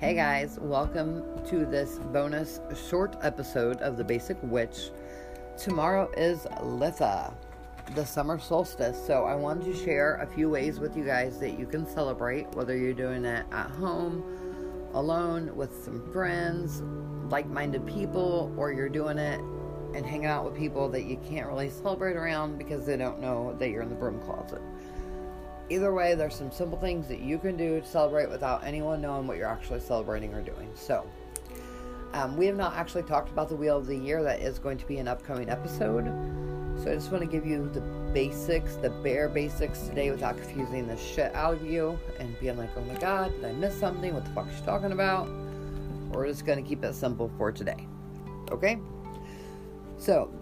Hey guys, welcome to this bonus short episode of The Basic Witch. Tomorrow is Litha, the summer solstice, so I wanted to share a few ways with you guys that you can celebrate, whether you're doing it at home, alone, with some friends, like minded people, or you're doing it and hanging out with people that you can't really celebrate around because they don't know that you're in the broom closet either way, there's some simple things that you can do to celebrate without anyone knowing what you're actually celebrating or doing. So, um, we have not actually talked about the Wheel of the Year. That is going to be an upcoming episode. So, I just want to give you the basics, the bare basics today without confusing the shit out of you and being like, oh my god, did I miss something? What the fuck is she talking about? We're just going to keep it simple for today. Okay? So,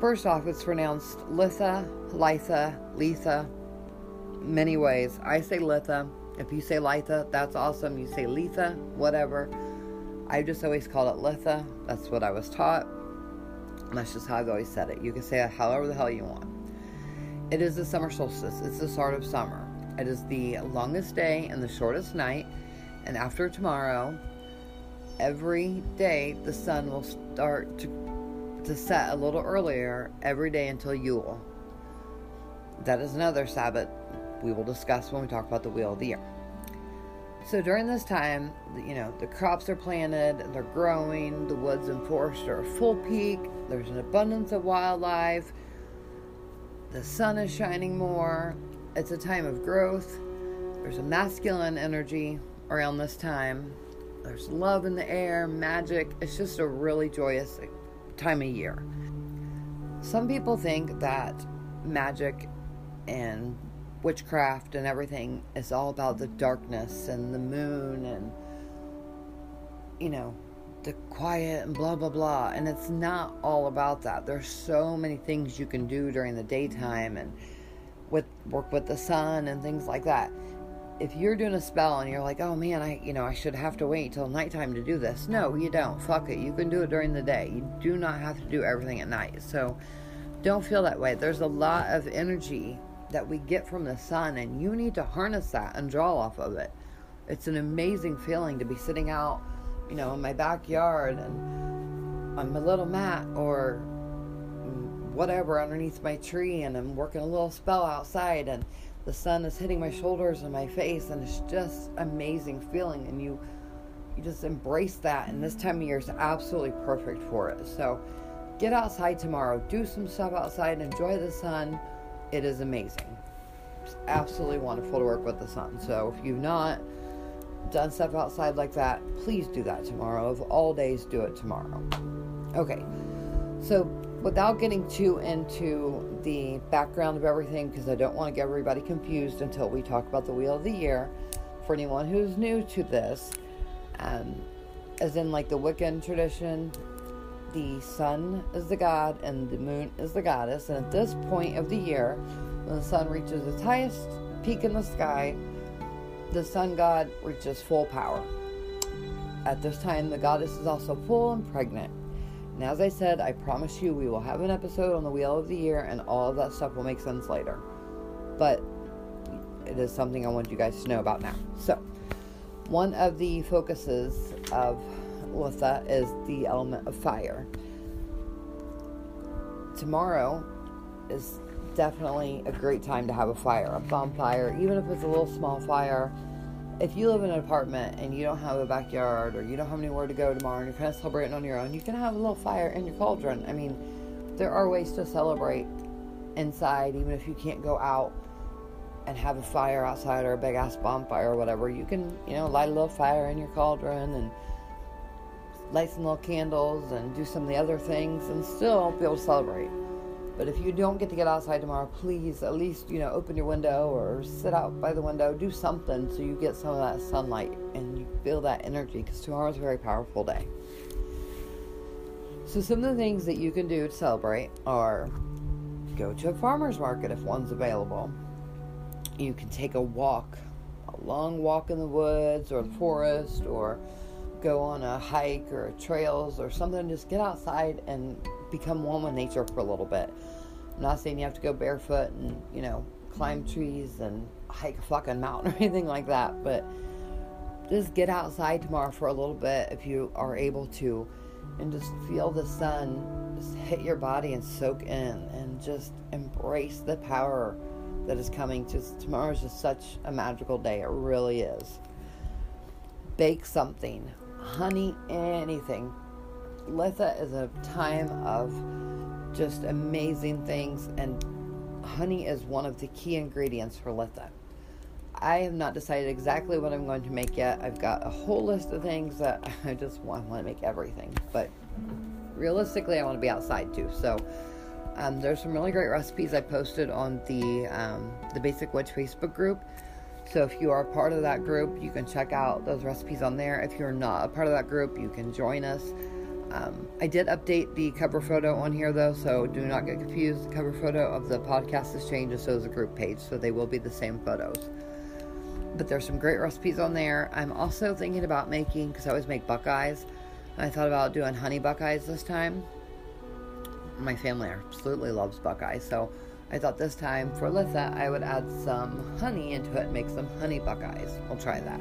first off, it's pronounced Litha, Litha, Letha, many ways. I say Litha. If you say Litha, that's awesome. You say Letha, whatever. I just always call it Litha. That's what I was taught. That's just how I've always said it. You can say it however the hell you want. It is the summer solstice. It's the start of summer. It is the longest day and the shortest night. And after tomorrow, every day the sun will start to, to set a little earlier every day until Yule. That is another Sabbath we will discuss when we talk about the wheel of the year. So during this time, you know, the crops are planted, they're growing, the woods and forests are full peak, there's an abundance of wildlife, the sun is shining more, it's a time of growth, there's a masculine energy around this time, there's love in the air, magic, it's just a really joyous time of year. Some people think that magic and witchcraft and everything is all about the darkness and the moon and you know the quiet and blah blah blah. And it's not all about that. There's so many things you can do during the daytime and with work with the sun and things like that. If you're doing a spell and you're like oh man i you know i should have to wait till nighttime to do this. No you don't. Fuck it. You can do it during the day. You do not have to do everything at night. So don't feel that way. There's a lot of energy that we get from the sun, and you need to harness that and draw off of it. It's an amazing feeling to be sitting out, you know, in my backyard and on my little mat or whatever underneath my tree, and I'm working a little spell outside, and the sun is hitting my shoulders and my face, and it's just amazing feeling, and you you just embrace that. And this time of year is absolutely perfect for it. So get outside tomorrow, do some stuff outside, enjoy the sun it is amazing. It's absolutely wonderful to work with the sun. So if you've not done stuff outside like that, please do that tomorrow. Of all days, do it tomorrow. Okay, so without getting too into the background of everything, because I don't want to get everybody confused until we talk about the Wheel of the Year, for anyone who's new to this, um, as in like the Wiccan tradition, the sun is the god and the moon is the goddess. And at this point of the year, when the sun reaches its highest peak in the sky, the sun god reaches full power. At this time, the goddess is also full and pregnant. And as I said, I promise you we will have an episode on the Wheel of the Year, and all of that stuff will make sense later. But it is something I want you guys to know about now. So, one of the focuses of Litha is the element of fire. Tomorrow is definitely a great time to have a fire, a bonfire, even if it's a little small fire. If you live in an apartment and you don't have a backyard or you don't have anywhere to go tomorrow and you're kind of celebrating on your own, you can have a little fire in your cauldron. I mean, there are ways to celebrate inside, even if you can't go out and have a fire outside or a big ass bonfire or whatever. You can, you know, light a little fire in your cauldron and light some little candles and do some of the other things and still be able to celebrate. But if you don't get to get outside tomorrow, please at least, you know, open your window or sit out by the window, do something so you get some of that sunlight and you feel that energy because tomorrow is a very powerful day. So, some of the things that you can do to celebrate are go to a farmer's market if one's available. You can take a walk, a long walk in the woods or the forest or go on a hike or trails or something. Just get outside and become one with nature for a little bit. I'm not saying you have to go barefoot and, you know, climb trees and hike a fucking mountain or anything like that, but just get outside tomorrow for a little bit if you are able to and just feel the sun just hit your body and soak in and just embrace the power that is coming. Just tomorrow is just such a magical day. It really is. Bake something, honey, anything. Letha is a time of just amazing things, and honey is one of the key ingredients for Letha. I have not decided exactly what I'm going to make yet. I've got a whole list of things that I just want, want to make everything. But realistically, I want to be outside too. So um, there's some really great recipes I posted on the um, the Basic Witch Facebook group. So if you are part of that group, you can check out those recipes on there. If you're not a part of that group, you can join us. Um, I did update the cover photo on here though, so do not get confused. The cover photo of the podcast has changed, so is the group page, so they will be the same photos but there's some great recipes on there. I'm also thinking about making, because I always make buckeyes, I thought about doing honey buckeyes this time. My family absolutely loves buckeyes, so I thought this time for Litha I would add some honey into it and make some honey buckeyes. We'll try that.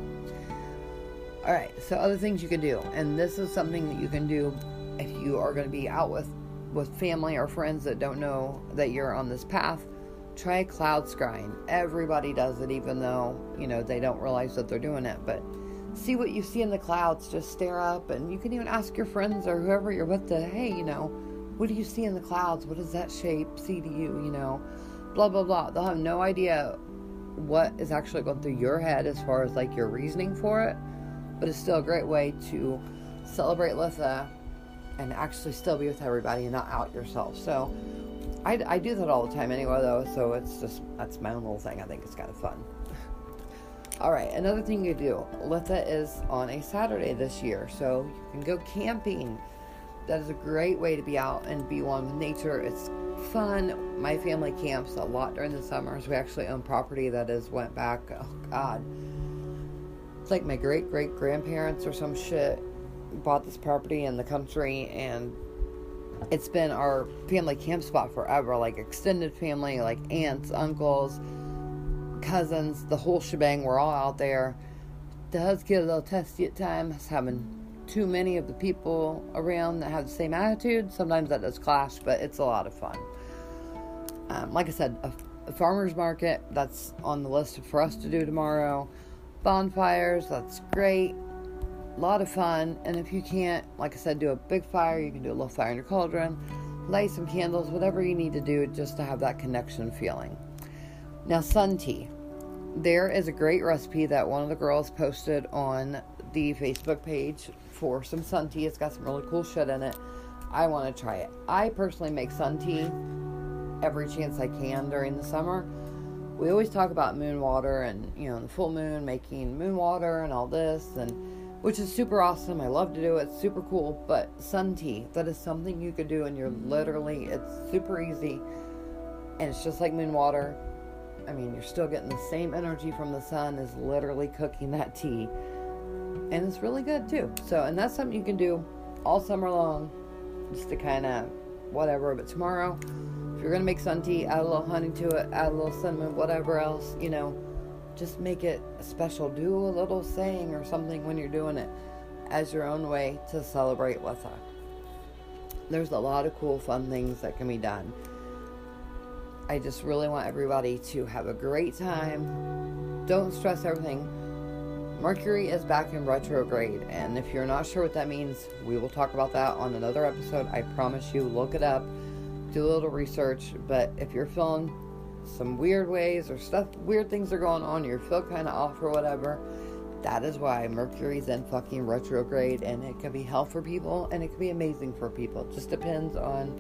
Alright, so other things you can do, and this is something that you can do if you are going to be out with, with family or friends that don't know that you're on this path try cloud scrying. Everybody does it, even though, you know, they don't realize that they're doing it. But see what you see in the clouds. Just stare up, and you can even ask your friends or whoever you're with to, hey, you know, what do you see in the clouds? What does that shape see to you? You know, blah, blah, blah. They'll have no idea what is actually going through your head as far as like your reasoning for it. But it's still a great way to celebrate Litha and actually still be with everybody and not out yourself. So, I, I do that all the time anyway, though, so it's just, that's my own little thing. I think it's kind of fun. all right, another thing you do Litha is on a Saturday this year, so you can go camping. That is a great way to be out and be one with nature. It's fun. My family camps a lot during the summers. We actually own property that is went back, oh God. It's like my great great grandparents or some shit bought this property in the country and it's been our family camp spot forever like extended family like aunts uncles cousins the whole shebang we're all out there does get a little testy at times having too many of the people around that have the same attitude sometimes that does clash but it's a lot of fun um, like i said a, a farmers market that's on the list for us to do tomorrow bonfires that's great a lot of fun. And if you can't, like I said, do a big fire, you can do a little fire in your cauldron, light some candles, whatever you need to do just to have that connection feeling. Now, sun tea. There is a great recipe that one of the girls posted on the Facebook page for some sun tea. It's got some really cool shit in it. I want to try it. I personally make sun tea every chance I can during the summer. We always talk about moon water and, you know, the full moon making moon water and all this and which is super awesome. I love to do it. It's super cool. But sun tea, that is something you could do, and you're literally, it's super easy. And it's just like moon water. I mean, you're still getting the same energy from the sun as literally cooking that tea. And it's really good too. So, and that's something you can do all summer long just to kind of whatever. But tomorrow, if you're to make sun tea, add a little honey to it, add a little cinnamon, whatever else, you know just make it special. Do a little saying or something when you're doing it as your own way to celebrate Litha. There's a lot of cool, fun things that can be done. I just really want everybody to have a great time. Don't stress everything. Mercury is back in retrograde, and if you're not sure what that means, we will talk about that on another episode. I promise you, look it up, do a little research. But if you're feeling some weird ways or stuff, weird things are going on, you feel kind of off or whatever, that is why Mercury's in fucking retrograde and it can be hell for people and it can be amazing for people. It just depends on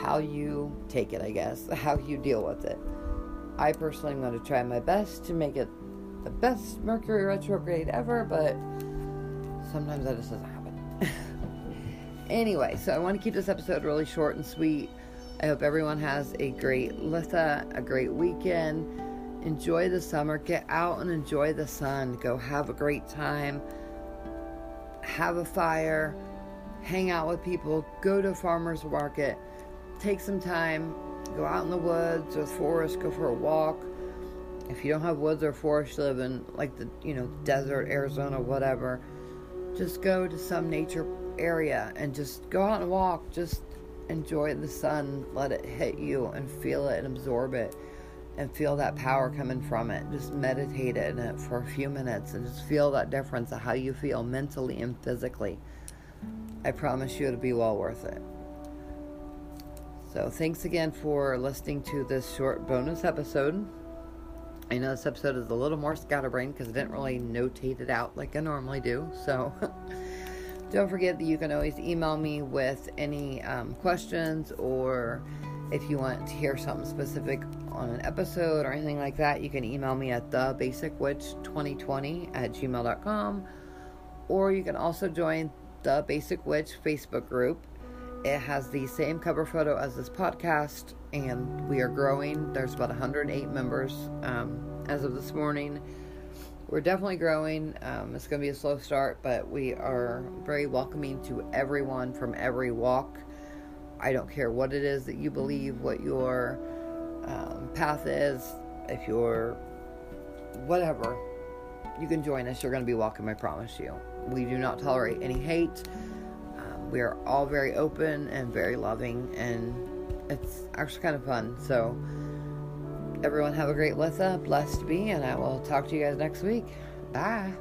how you take it, I guess, how you deal with it. I personally am going to try my best to make it the best Mercury retrograde ever, but sometimes that just doesn't happen. anyway, so I want to keep this episode really short and sweet. I hope everyone has a great Litha, a great weekend. Enjoy the summer. Get out and enjoy the sun. Go have a great time. Have a fire. Hang out with people. Go to a farmer's market. Take some time. Go out in the woods or the forest. Go for a walk. If you don't have woods or forest, live in like the you know desert, Arizona, whatever. Just go to some nature area and just go out and walk. Just enjoy the sun, let it hit you, and feel it and absorb it, and feel that power coming from it. Just meditate in it for a few minutes and just feel that difference of how you feel mentally and physically. I promise you it'll be well worth it. So, thanks again for listening to this short bonus episode. I know this episode is a little more scatterbrained because I didn't really notate it out like I normally do. So, don't forget that you can always email me with any um, questions or if you want to hear something specific on an episode or anything like that, you can email me at thebasicwitch2020 at gmail.com. Or you can also join the Basic Witch Facebook group. It has the same cover photo as this podcast, and we are growing. There's about 108 members um, as of this morning. We're definitely growing. Um, it's going to be a slow start, but we are very welcoming to everyone from every walk. I don't care what it is that you believe, what your um, path is, if you're whatever, you can join us. You're going to be welcome, I promise you. We do not tolerate any hate. We are all very open and very loving, and it's actually kind of fun. So, everyone, have a great Litha. Blessed be, and I will talk to you guys next week. Bye.